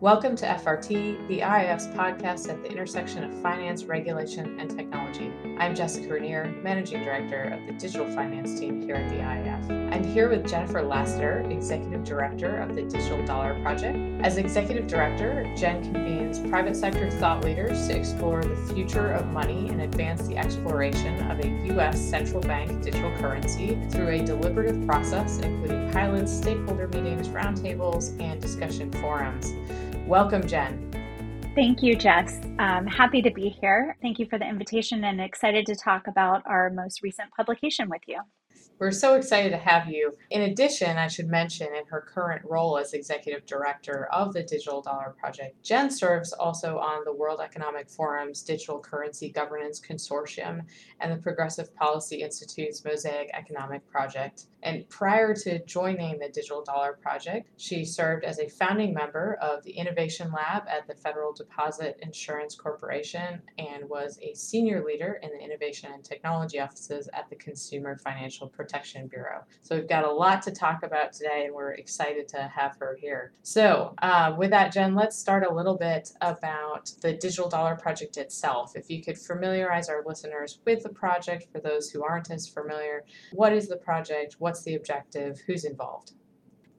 Welcome to FRT, the IIF's podcast at the intersection of finance, regulation, and technology. I'm Jessica Renier, Managing Director of the Digital Finance team here at the IIF. I'm here with Jennifer Lassiter, Executive Director of the Digital Dollar Project. As Executive Director, Jen convenes private sector thought leaders to explore the future of money and advance the exploration of a U.S. central bank digital currency through a deliberative process, including pilots, stakeholder meetings, roundtables, and discussion forums. Welcome, Jen. Thank you, Jess. Um, happy to be here. Thank you for the invitation and excited to talk about our most recent publication with you. We're so excited to have you. In addition, I should mention in her current role as executive director of the Digital Dollar Project, Jen serves also on the World Economic Forum's Digital Currency Governance Consortium and the Progressive Policy Institute's Mosaic Economic Project. And prior to joining the Digital Dollar Project, she served as a founding member of the Innovation Lab at the Federal Deposit Insurance Corporation and was a senior leader in the Innovation and Technology offices at the Consumer Financial Protection Bureau. So we've got a lot to talk about today, and we're excited to have her here. So, uh, with that, Jen, let's start a little bit about the Digital Dollar Project itself. If you could familiarize our listeners with the project for those who aren't as familiar, what is the project? What What's the objective? Who's involved?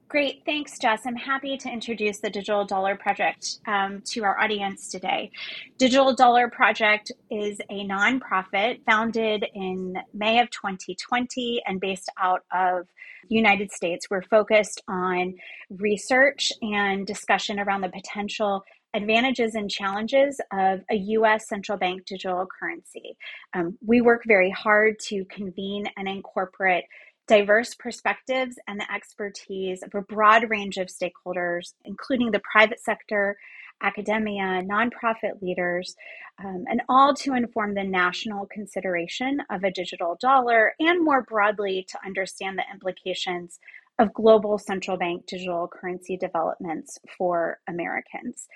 Great, thanks, Jess. I'm happy to introduce the Digital Dollar Project um, to our audience today. Digital Dollar Project is a nonprofit founded in May of 2020 and based out of United States. We're focused on research and discussion around the potential advantages and challenges of a US central bank digital currency. Um, we work very hard to convene and incorporate diverse perspectives and the expertise of a broad range of stakeholders, including the private sector, academia, nonprofit leaders, um, and all to inform the national consideration of a digital dollar and more broadly to understand the implications of global central bank digital currency developments for Americans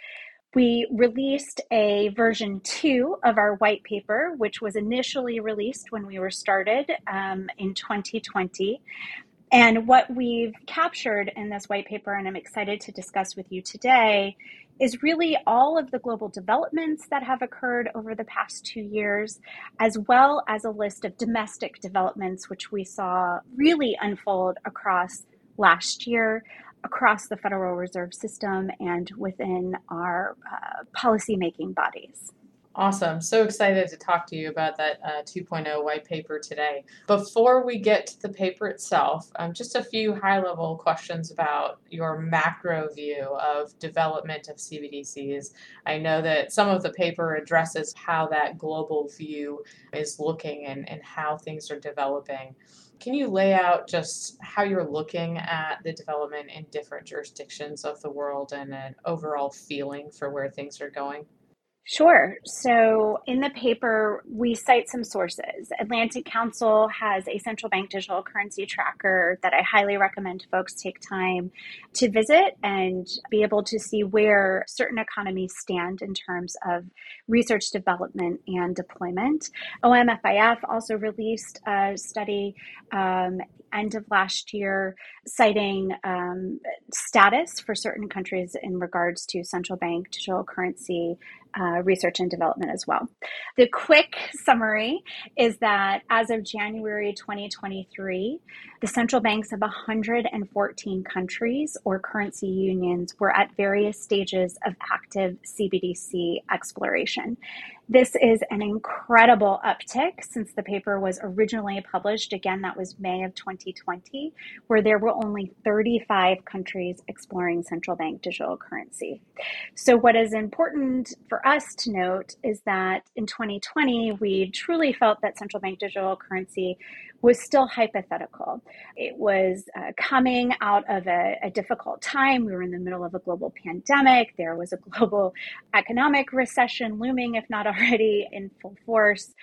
we released a version two of our white paper, which was initially released when we were started um, in 2020. And what we've captured in this white paper, and I'm excited to discuss with you today, is really all of the global developments that have occurred over the past two years, as well as a list of domestic developments, which we saw really unfold across last year across the Federal Reserve System and within our uh, policymaking bodies. Awesome. So excited to talk to you about that uh, 2.0 white paper today. Before we get to the paper itself, um, just a few high level questions about your macro view of development of CBDCs. I know that some of the paper addresses how that global view is looking and, and how things are developing. Can you lay out just how you're looking at the development in different jurisdictions of the world and an overall feeling for where things are going? Sure. So in the paper, we cite some sources. Atlantic Council has a central bank digital currency tracker that I highly recommend folks take time to visit and be able to see where certain economies stand in terms of research development and deployment. OMFIF also released a study um, end of last year citing um, status for certain countries in regards to central bank digital currency uh, research and development as well. The quick summary is that as of January 2023, the central banks of 114 countries or currency unions were at various stages of active CBDC exploration. This is an incredible uptick since the paper was originally published. Again, that was May of 2020, where there were only 35 countries exploring central bank digital currency. So, what is important for us to note is that in 2020, we truly felt that central bank digital currency was still hypothetical. It was uh, coming out of a, a difficult time. We were in the middle of a global pandemic. There was a global economic recession looming, if not already in full force.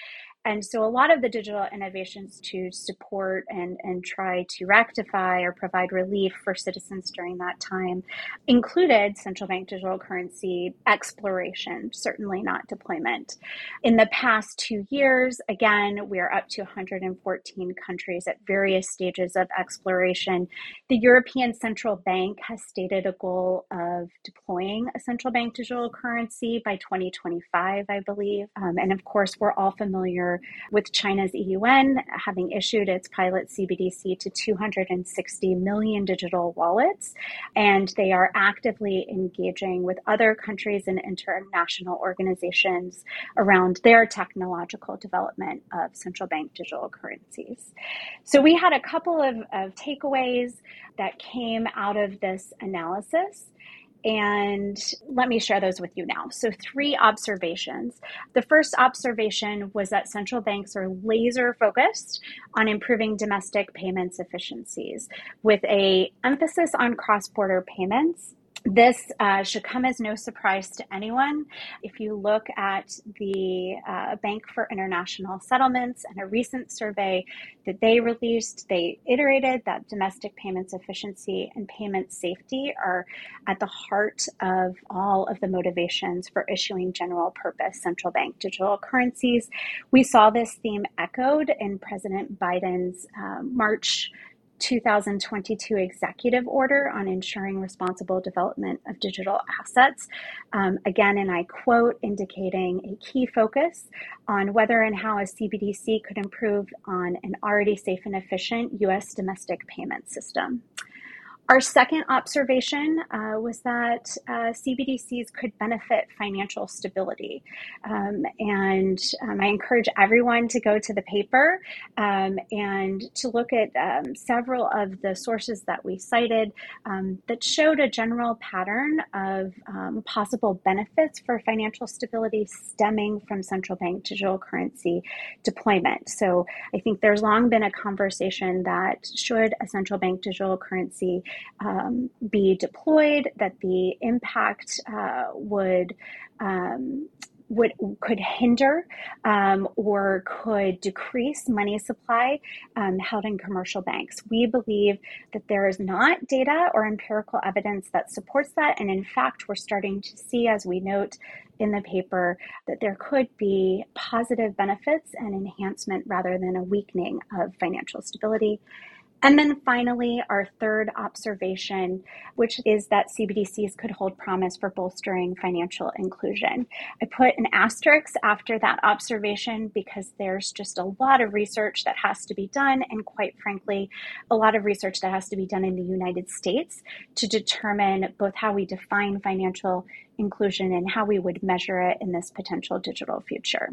And so a lot of the digital innovations to support and, and try to rectify or provide relief for citizens during that time included central bank digital currency exploration, certainly not deployment. In the past two years, again, we are up to 114 countries at various stages of exploration. The European Central Bank has stated a goal of deploying a central bank digital currency by 2025, I believe. Um, and of course, we're all familiar with China's e-CNY having issued its pilot CBDC to 260 million digital wallets. And they are actively engaging with other countries and international organizations around their technological development of central bank digital currencies. So we had a couple of, of takeaways that came out of this analysis. And let me share those with you now. So, three observations. The first observation was that central banks are laser focused on improving domestic payments efficiencies with a emphasis on cross-border payments this uh, should come as no surprise to anyone. If you look at the uh, Bank for International Settlements and a recent survey that they released, they iterated that domestic payments efficiency and payment safety are at the heart of all of the motivations for issuing general purpose central bank digital currencies. We saw this theme echoed in President Biden's uh, March 2022 executive order on ensuring responsible development of digital assets. Um, again, and I quote, indicating a key focus on whether and how a CBDC could improve on an already safe and efficient U.S. domestic payment system. Our second observation uh, was that uh, CBDCs could benefit financial stability. Um, and um, I encourage everyone to go to the paper um, and to look at um, several of the sources that we cited um, that showed a general pattern of um, possible benefits for financial stability stemming from central bank digital currency deployment. So I think there's long been a conversation that should a central bank digital currency um, be deployed, that the impact uh, would um, would could hinder um, or could decrease money supply um, held in commercial banks. We believe that there is not data or empirical evidence that supports that, and in fact, we're starting to see, as we note in the paper, that there could be positive benefits and enhancement rather than a weakening of financial stability. And then finally, our third observation, which is that CBDCs could hold promise for bolstering financial inclusion. I put an asterisk after that observation because there's just a lot of research that has to be done, and quite frankly, a lot of research that has to be done in the United States to determine both how we define financial inclusion and how we would measure it in this potential digital future.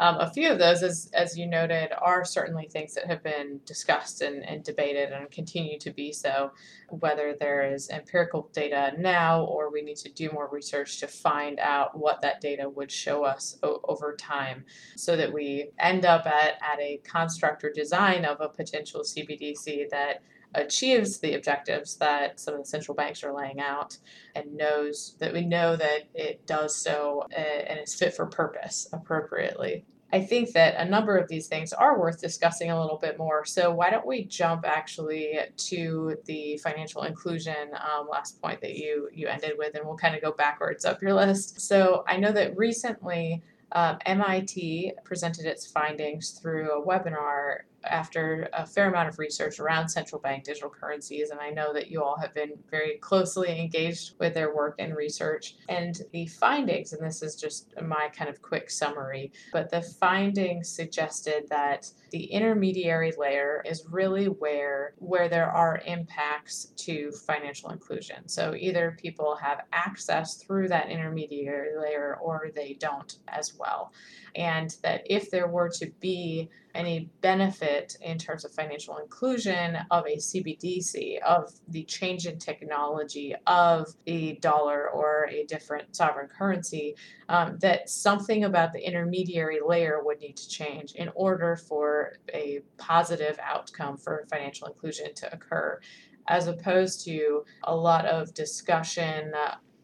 Um, a few of those, as, as you noted, are certainly things that have been discussed and, and debated and continue to be so, whether there is empirical data now or we need to do more research to find out what that data would show us o- over time so that we end up at, at a construct or design of a potential CBDC that achieves the objectives that some of the central banks are laying out and knows that we know that it does so uh, and is fit for purpose appropriately. I think that a number of these things are worth discussing a little bit more. So, why don't we jump actually to the financial inclusion um, last point that you, you ended with, and we'll kind of go backwards up your list. So, I know that recently um, MIT presented its findings through a webinar after a fair amount of research around central bank digital currencies, and I know that you all have been very closely engaged with their work and research. And the findings, and this is just my kind of quick summary, but the findings suggested that the intermediary layer is really where where there are impacts to financial inclusion. So either people have access through that intermediary layer or they don't as well. And that if there were to be any benefit in terms of financial inclusion of a CBDC, of the change in technology of a dollar or a different sovereign currency, um, that something about the intermediary layer would need to change in order for a positive outcome for financial inclusion to occur, as opposed to a lot of discussion.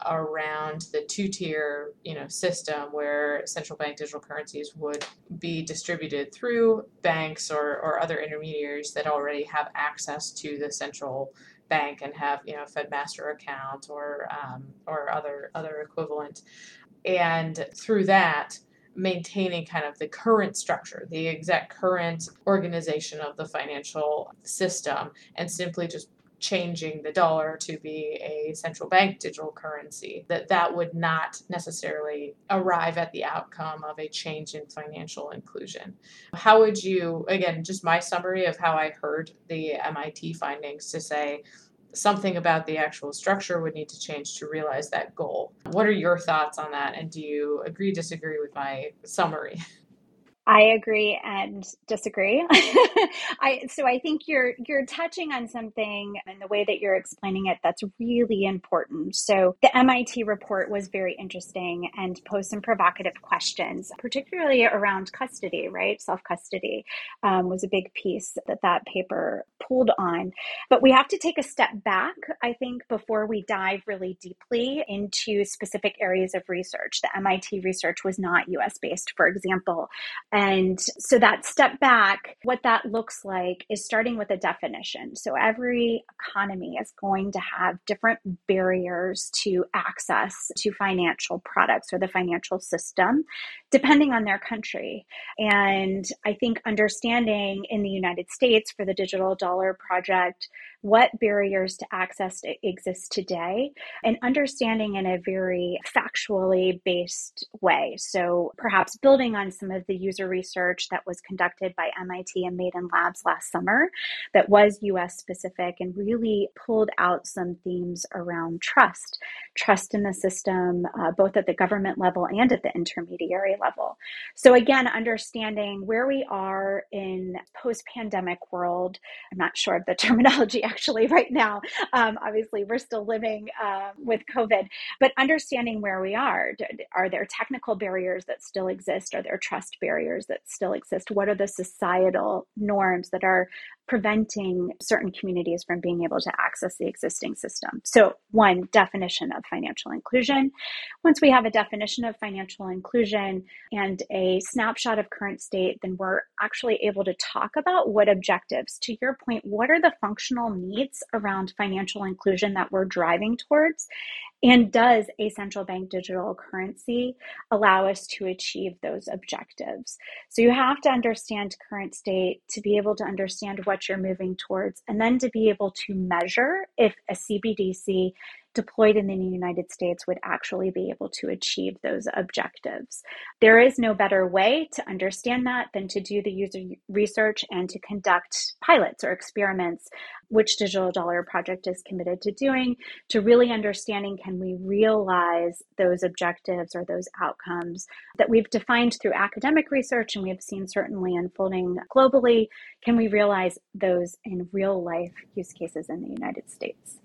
Around the two-tier, you know, system where central bank digital currencies would be distributed through banks or, or other intermediaries that already have access to the central bank and have you know FedMaster account or um, or other other equivalent, and through that maintaining kind of the current structure, the exact current organization of the financial system, and simply just changing the dollar to be a central bank digital currency that that would not necessarily arrive at the outcome of a change in financial inclusion. How would you again just my summary of how i heard the mit findings to say something about the actual structure would need to change to realize that goal. What are your thoughts on that and do you agree disagree with my summary I agree and disagree. I so I think you're you're touching on something in the way that you're explaining it that's really important. So the MIT report was very interesting and posed some provocative questions, particularly around custody. Right, self custody um, was a big piece that that paper pulled on. But we have to take a step back, I think, before we dive really deeply into specific areas of research. The MIT research was not U.S. based, for example and so that step back, what that looks like is starting with a definition. So every economy is going to have different barriers to access to financial products or the financial system, depending on their country. And I think understanding in the United States for the Digital Dollar Project, what barriers to access exist today and understanding in a very factually based way. So perhaps building on some of the user research that was conducted by MIT and Maiden Labs last summer that was US specific and really pulled out some themes around trust, trust in the system, uh, both at the government level and at the intermediary level. So again, understanding where we are in post-pandemic world. I'm not sure of the terminology actually right now. Um, obviously, we're still living uh, with COVID, but understanding where we are. Are there technical barriers that still exist? Are there trust barriers that still exist? What are the societal norms that are preventing certain communities from being able to access the existing system? So, one definition of financial inclusion. Once we have a definition of financial inclusion and a snapshot of current state, then we're actually able to talk about what objectives, to your point, what are the functional needs around financial inclusion that we're driving towards? And does a central bank digital currency allow us to achieve those objectives? So you have to understand current state to be able to understand what you're moving towards, and then to be able to measure if a CBDC deployed in the United States would actually be able to achieve those objectives. There is no better way to understand that than to do the user research and to conduct pilots or experiments, which Digital Dollar Project is committed to doing, to really understanding can we realize those objectives or those outcomes that we've defined through academic research and we have seen certainly unfolding globally. Can we realize those in real life use cases in the United States?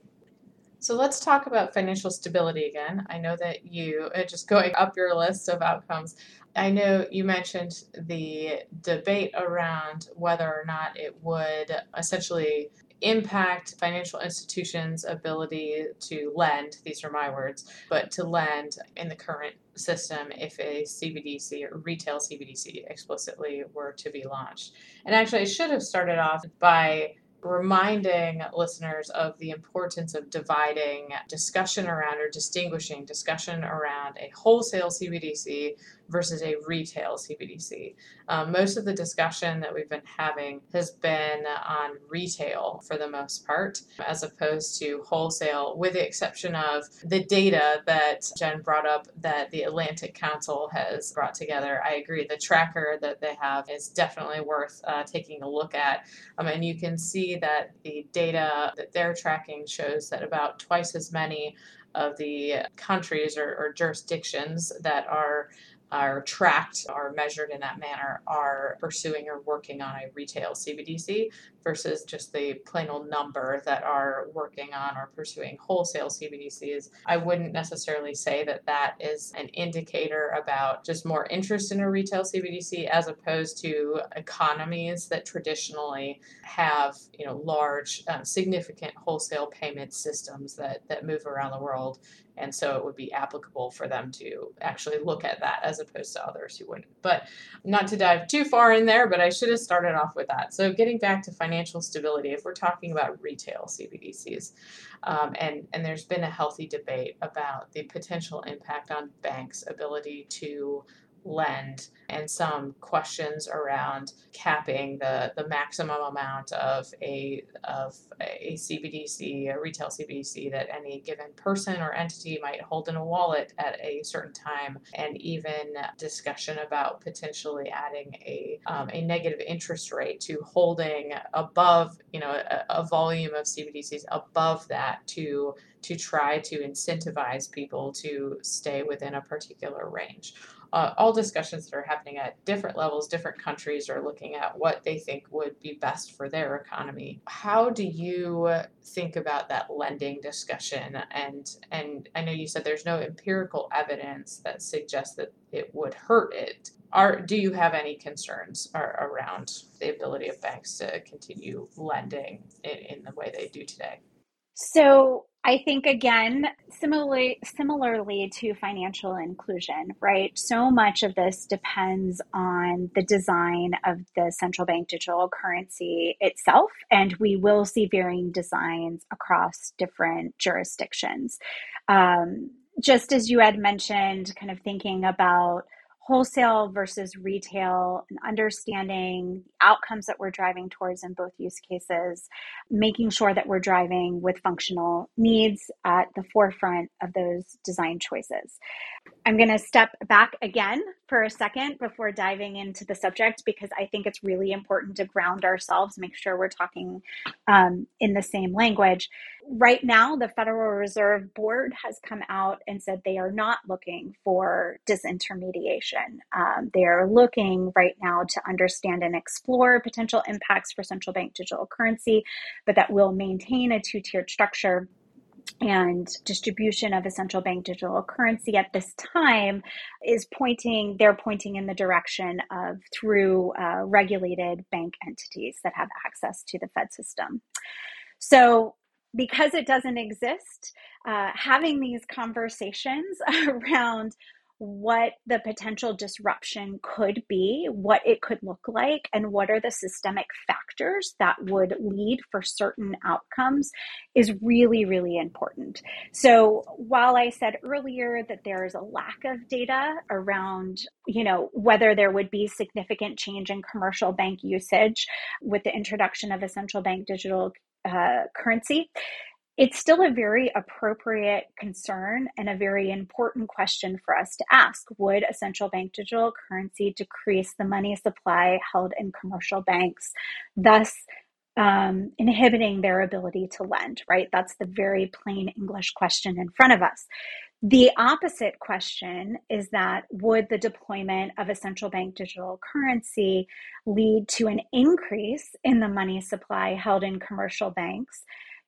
So let's talk about financial stability again. I know that you, just going up your list of outcomes, I know you mentioned the debate around whether or not it would essentially impact financial institutions' ability to lend, these are my words, but to lend in the current system if a CBDC or retail CBDC explicitly were to be launched. And actually, I should have started off by reminding listeners of the importance of dividing discussion around or distinguishing discussion around a wholesale CBDC versus a retail CBDC. Um, most of the discussion that we've been having has been on retail for the most part, as opposed to wholesale, with the exception of the data that Jen brought up that the Atlantic Council has brought together. I agree, the tracker that they have is definitely worth uh, taking a look at. Um, and you can see that the data that they're tracking shows that about twice as many of the countries or, or jurisdictions that are are tracked are measured in that manner are pursuing or working on a retail CBDC versus just the plain old number that are working on or pursuing wholesale CBDCs. I wouldn't necessarily say that that is an indicator about just more interest in a retail CBDC as opposed to economies that traditionally have, you know, large, uh, significant wholesale payment systems that, that move around the world And so it would be applicable for them to actually look at that as opposed to others who wouldn't. But not to dive too far in there, but I should have started off with that. So getting back to financial stability, if we're talking about retail CBDCs, um, and, and there's been a healthy debate about the potential impact on banks' ability to lend and some questions around capping the, the maximum amount of a of a CBDC, a retail CBDC that any given person or entity might hold in a wallet at a certain time, and even discussion about potentially adding a um, a negative interest rate to holding above you know a, a volume of CBDCs above that to to try to incentivize people to stay within a particular range uh, all discussions that are happening at different levels, different countries are looking at what they think would be best for their economy. How do you think about that lending discussion? And and I know you said there's no empirical evidence that suggests that it would hurt it. Are do you have any concerns are, around the ability of banks to continue lending in, in the way they do today? So I think again, similarly similarly to financial inclusion, right? So much of this depends on the design of the central bank digital currency itself, and we will see varying designs across different jurisdictions. Um, just as you had mentioned, kind of thinking about wholesale versus retail and understanding the outcomes that we're driving towards in both use cases, making sure that we're driving with functional needs at the forefront of those design choices. I'm going to step back again for a second before diving into the subject because I think it's really important to ground ourselves, make sure we're talking um, in the same language. Right now, the Federal Reserve Board has come out and said they are not looking for disintermediation. Um, they are looking right now to understand and explore potential impacts for central bank digital currency, but that will maintain a two tiered structure and distribution of a central bank digital currency at this time is pointing they're pointing in the direction of through uh, regulated bank entities that have access to the fed system so because it doesn't exist uh, having these conversations around what the potential disruption could be, what it could look like, and what are the systemic factors that would lead for certain outcomes is really, really important. So, while I said earlier that there is a lack of data around, you know, whether there would be significant change in commercial bank usage with the introduction of a central bank digital uh, currency, it's still a very appropriate concern and a very important question for us to ask. Would a central bank digital currency decrease the money supply held in commercial banks, thus um, inhibiting their ability to lend, right? That's the very plain English question in front of us. The opposite question is that would the deployment of a central bank digital currency lead to an increase in the money supply held in commercial banks?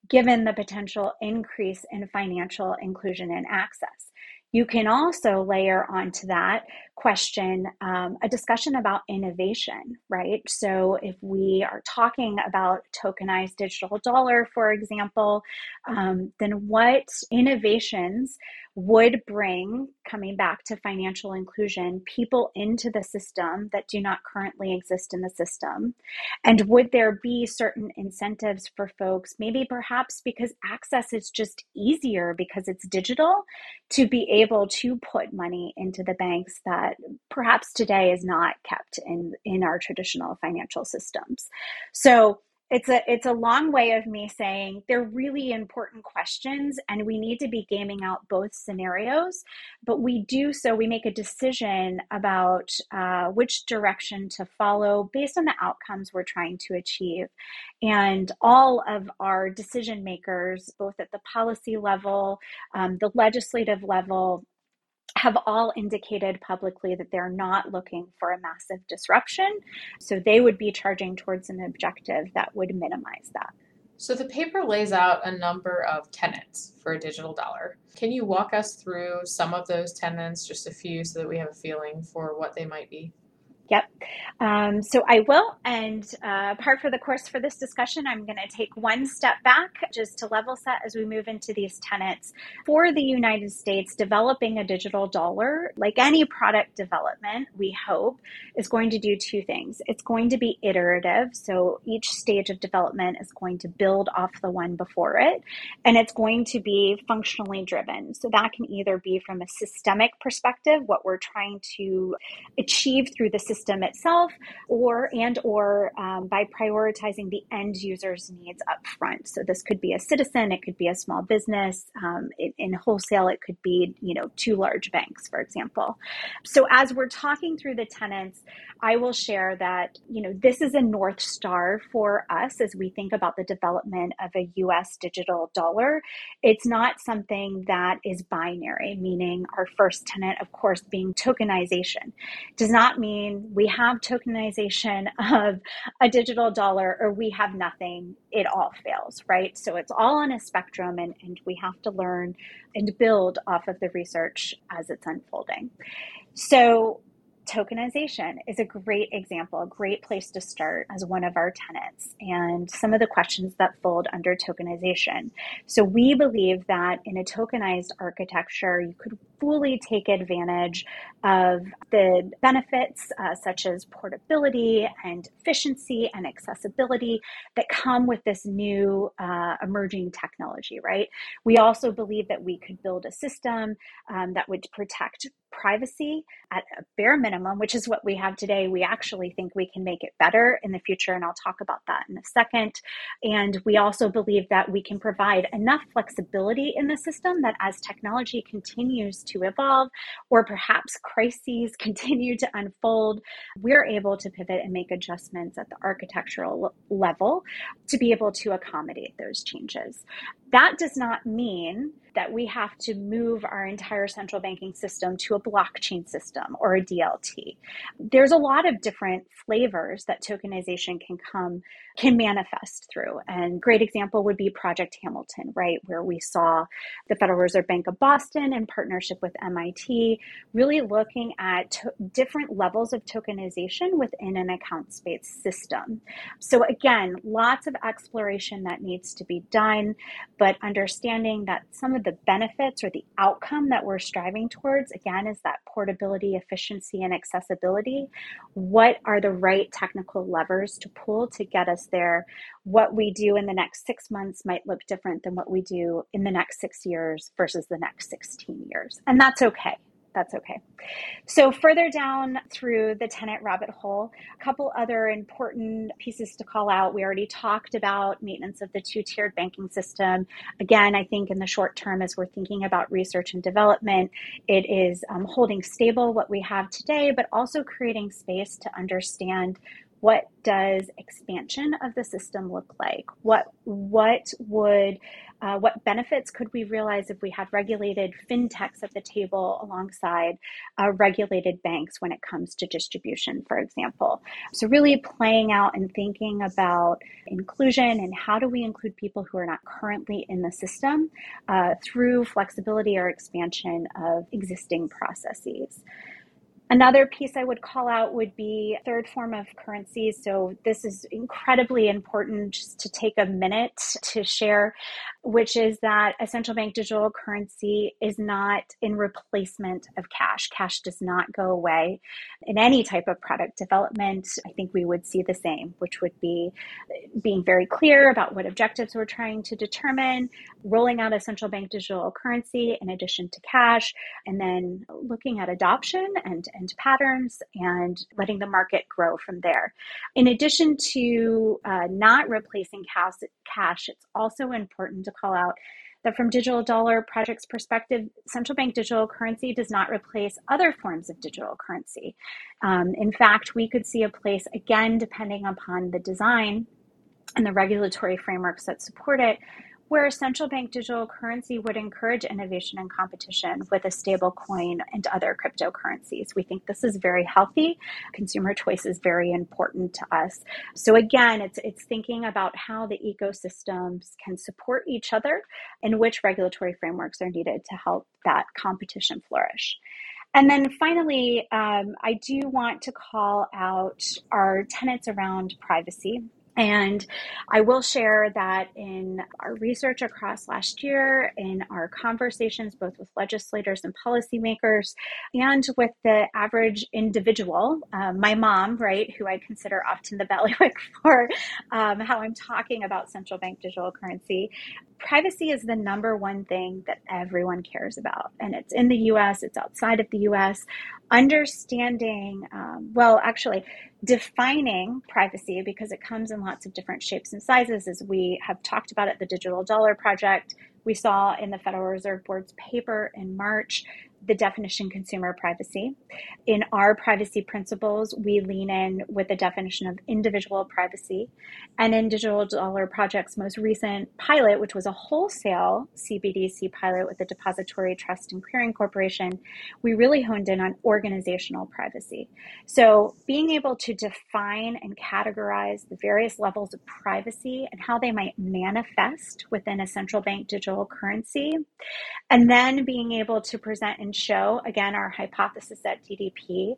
given the potential increase in financial inclusion and access. You can also layer onto that question um, a discussion about innovation, right? So, if we are talking about tokenized digital dollar, for example, um, then what innovations would bring, coming back to financial inclusion, people into the system that do not currently exist in the system? And would there be certain incentives for folks, maybe perhaps because access is just easier because it's digital, to be able to put money into the banks that perhaps today is not kept in, in our traditional financial systems? So, it's a it's a long way of me saying they're really important questions and we need to be gaming out both scenarios. But we do so we make a decision about uh, which direction to follow based on the outcomes we're trying to achieve. And all of our decision makers both at the policy level um, the legislative level have all indicated publicly that they're not looking for a massive disruption. So they would be charging towards an objective that would minimize that. So the paper lays out a number of tenets for a digital dollar. Can you walk us through some of those tenets, just a few, so that we have a feeling for what they might be? Yep. Um, so I will. And uh, part for the course for this discussion, I'm going to take one step back just to level set as we move into these tenets. For the United States, developing a digital dollar, like any product development, we hope, is going to do two things. It's going to be iterative. So each stage of development is going to build off the one before it. And it's going to be functionally driven. So that can either be from a systemic perspective, what we're trying to achieve through the system system itself or and or um, by prioritizing the end user's needs up front so this could be a citizen it could be a small business um, in, in wholesale it could be you know two large banks for example. So as we're talking through the tenants i will share that you know this is a north star for us as we think about the development of a us digital dollar. It's not something that is binary meaning our first tenant of course being tokenization. Does not mean we have tokenization of a digital dollar or we have nothing, it all fails, right? So it's all on a spectrum and, and we have to learn and build off of the research as it's unfolding. So tokenization is a great example, a great place to start as one of our tenants, and some of the questions that fold under tokenization. So, we believe that in a tokenized architecture, you could fully take advantage of the benefits uh, such as portability and efficiency and accessibility that come with this new uh, emerging technology, right? We also believe that we could build a system um, that would protect privacy at a bare minimum, which is what we have today. We actually think we can make it better in the future, and I'll talk about that in a second. And we also believe that we can provide enough flexibility in the system that as technology continues to evolve, or perhaps crises continue to unfold, we're able to pivot and make adjustments at the architectural level to be able to accommodate those changes. That does not mean that we have to move our entire central banking system to a blockchain system or a DLT. There's a lot of different flavors that tokenization can come can manifest through. And great example would be Project Hamilton, right, where we saw the Federal Reserve Bank of Boston in partnership with MIT really looking at to- different levels of tokenization within an accounts-based system. So again, lots of exploration that needs to be done, but understanding that some of the benefits or the outcome that we're striving towards again is that portability, efficiency and accessibility. What are the right technical levers to pull to get us there, what we do in the next six months might look different than what we do in the next six years versus the next 16 years. And that's okay that's okay. So, further down through the tenant rabbit hole, a couple other important pieces to call out. We already talked about maintenance of the two tiered banking system. Again, I think in the short term, as we're thinking about research and development, it is um, holding stable what we have today, but also creating space to understand what does expansion of the system look like? What what would uh, what benefits could we realize if we had regulated fintechs at the table alongside uh, regulated banks when it comes to distribution, for example? So really playing out and thinking about inclusion and how do we include people who are not currently in the system uh, through flexibility or expansion of existing processes. Another piece I would call out would be third form of currency. So this is incredibly important just to take a minute to share, which is that a central bank digital currency is not in replacement of cash. Cash does not go away. In any type of product development, I think we would see the same, which would be being very clear about what objectives we're trying to determine, rolling out a central bank digital currency in addition to cash, and then looking at adoption and and patterns and letting the market grow from there. In addition to uh, not replacing cash, cash, it's also important to call out that from digital dollar projects perspective central bank digital currency does not replace other forms of digital currency. Um, in fact we could see a place again depending upon the design and the regulatory frameworks that support it where central bank digital currency would encourage innovation and competition with a stable coin and other cryptocurrencies. We think this is very healthy. Consumer choice is very important to us. So again, it's it's thinking about how the ecosystems can support each other and which regulatory frameworks are needed to help that competition flourish. And then finally, um, I do want to call out our tenets around privacy. And I will share that in our research across last year, in our conversations both with legislators and policymakers, and with the average individual, uh, my mom, right, who I consider often the bailiwick for um, how I'm talking about central bank digital currency. Privacy is the number one thing that everyone cares about. And it's in the US, it's outside of the US. Understanding, um, well, actually, defining privacy because it comes in lots of different shapes and sizes as we have talked about at the digital dollar project. We saw in the federal reserve board's paper in march the definition consumer privacy. In our privacy principles, we lean in with the definition of individual privacy. And in Digital Dollar Project's most recent pilot, which was a wholesale CBDC pilot with the Depository Trust and Clearing Corporation, we really honed in on organizational privacy. So being able to define and categorize the various levels of privacy and how they might manifest within a central bank digital currency, and then being able to present and show, again, our hypothesis at DDP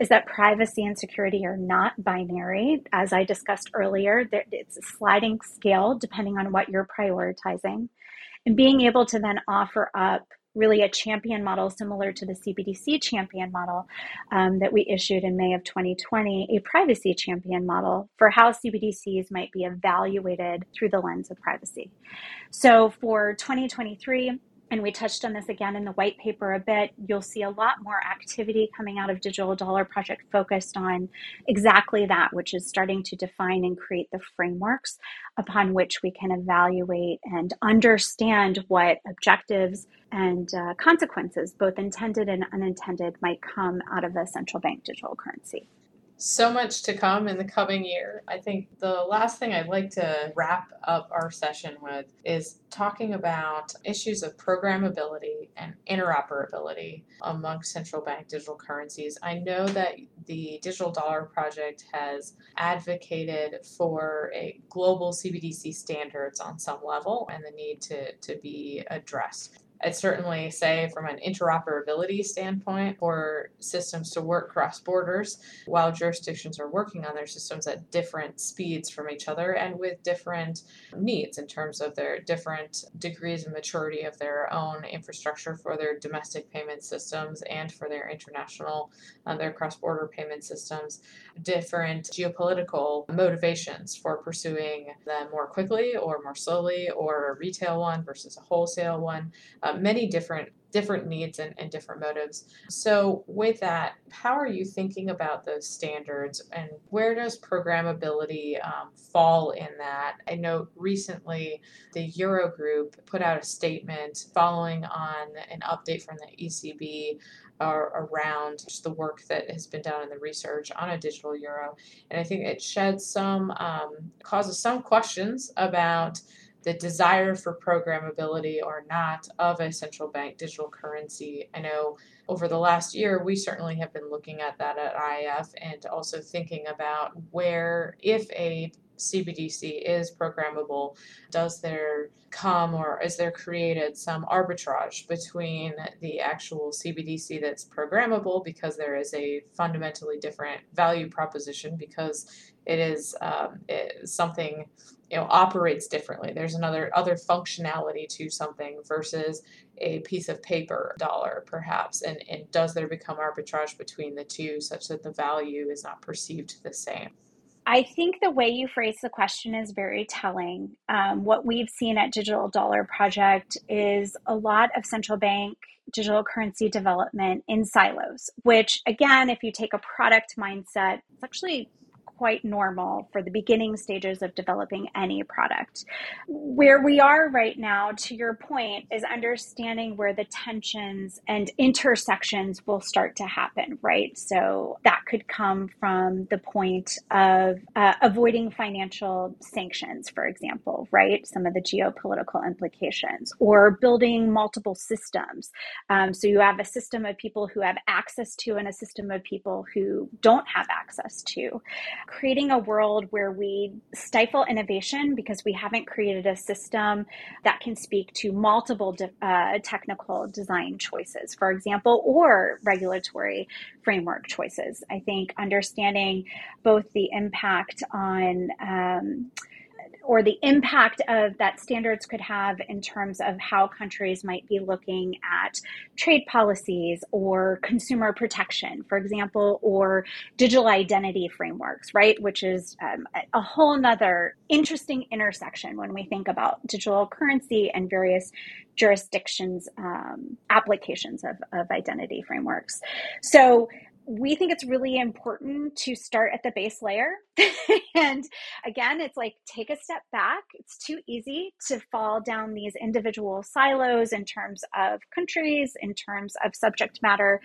is that privacy and security are not binary. As I discussed earlier, it's a sliding scale depending on what you're prioritizing. And being able to then offer up really a champion model similar to the CBDC champion model um, that we issued in May of 2020, a privacy champion model for how CBDCs might be evaluated through the lens of privacy. So for 2023, and we touched on this again in the white paper a bit, you'll see a lot more activity coming out of Digital Dollar Project focused on exactly that, which is starting to define and create the frameworks upon which we can evaluate and understand what objectives and uh, consequences, both intended and unintended, might come out of a central bank digital currency so much to come in the coming year. I think the last thing I'd like to wrap up our session with is talking about issues of programmability and interoperability among central bank digital currencies. I know that the Digital Dollar Project has advocated for a global CBDC standards on some level and the need to, to be addressed. I'd certainly say, from an interoperability standpoint, for systems to work cross borders while jurisdictions are working on their systems at different speeds from each other and with different needs in terms of their different degrees of maturity of their own infrastructure for their domestic payment systems and for their international, uh, their cross border payment systems, different geopolitical motivations for pursuing them more quickly or more slowly, or a retail one versus a wholesale one. Uh, uh, many different different needs and, and different motives. So with that, how are you thinking about those standards and where does programmability um, fall in that? I know recently the Eurogroup put out a statement following on an update from the ECB uh, around the work that has been done in the research on a digital euro. And I think it sheds some, um, causes some questions about the desire for programmability or not of a central bank digital currency. I know over the last year, we certainly have been looking at that at IIF and also thinking about where, if a CBDC is programmable, does there come or is there created some arbitrage between the actual CBDC that's programmable because there is a fundamentally different value proposition because it is um, it, something you know operates differently. There's another other functionality to something versus a piece of paper dollar perhaps and, and does there become arbitrage between the two such that the value is not perceived the same I think the way you phrase the question is very telling. Um, what we've seen at Digital Dollar Project is a lot of central bank digital currency development in silos, which, again, if you take a product mindset, it's actually quite normal for the beginning stages of developing any product. Where we are right now, to your point, is understanding where the tensions and intersections will start to happen, right? So that could come from the point of uh, avoiding financial sanctions, for example, right? Some of the geopolitical implications, or building multiple systems. Um, so you have a system of people who have access to and a system of people who don't have access to creating a world where we stifle innovation because we haven't created a system that can speak to multiple uh, technical design choices, for example, or regulatory framework choices. I think understanding both the impact on um, or the impact of that standards could have in terms of how countries might be looking at trade policies or consumer protection, for example, or digital identity frameworks, right? Which is um, a whole nother interesting intersection when we think about digital currency and various jurisdictions um, applications of, of identity frameworks. So we think it's really important to start at the base layer. and again, it's like take a step back. It's too easy to fall down these individual silos in terms of countries, in terms of subject matter.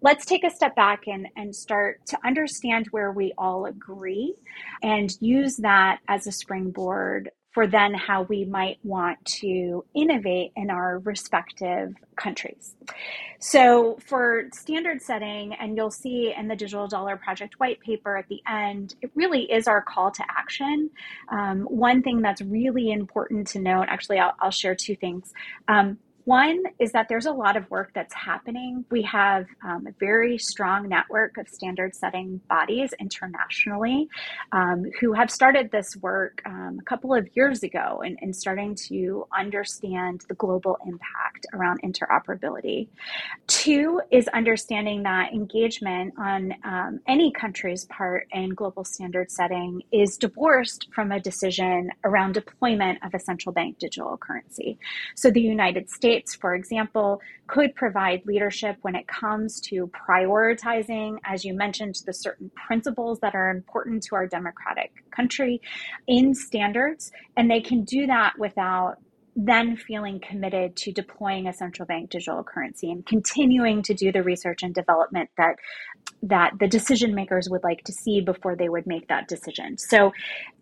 Let's take a step back and, and start to understand where we all agree and use that as a springboard for then how we might want to innovate in our respective countries. So, for standard setting, and you'll see in the Digital Dollar Project white paper at the end, it really is our call to action. Um, one thing that's really important to note, actually, I'll, I'll share two things. Um, one is that there's a lot of work that's happening. We have um, a very strong network of standard setting bodies internationally um, who have started this work um, a couple of years ago and, and, starting to understand the global impact around interoperability. Two is understanding that engagement on um, any country's part in global standard setting is divorced from a decision around deployment of a central bank digital currency. So the United States states, for example, could provide leadership when it comes to prioritizing, as you mentioned, the certain principles that are important to our democratic country in standards. And they can do that without then feeling committed to deploying a central bank digital currency and continuing to do the research and development that that the decision makers would like to see before they would make that decision. So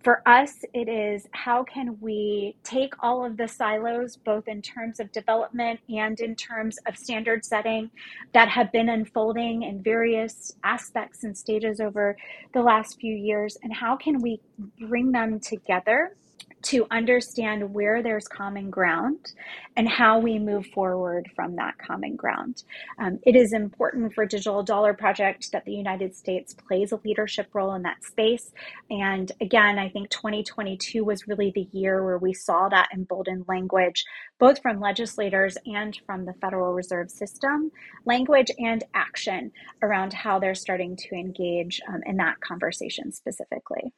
for us it is how can we take all of the silos both in terms of development and in terms of standard setting that have been unfolding in various aspects and stages over the last few years and how can we bring them together to understand where there's common ground and how we move forward from that common ground. Um, it is important for Digital Dollar Project that the United States plays a leadership role in that space. And again, I think 2022 was really the year where we saw that emboldened language, both from legislators and from the Federal Reserve System, language and action around how they're starting to engage um, in that conversation specifically.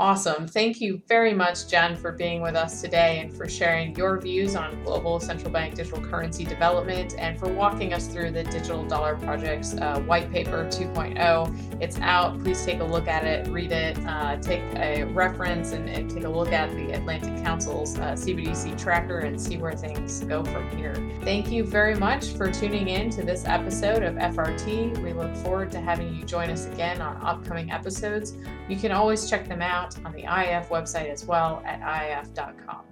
Awesome. Thank you very much, Jen, for being with us today and for sharing your views on global central bank digital currency development and for walking us through the Digital Dollar Project's uh, white paper 2.0. It's out. Please take a look at it, read it, uh, take a reference, and, and, take a look at the Atlantic Council's uh, CBDC tracker and see where things go from here. Thank you very much for tuning in to this episode of FRT. We look forward to having you join us again on upcoming episodes. You can always check them out on the IIF website as well at IIF.com.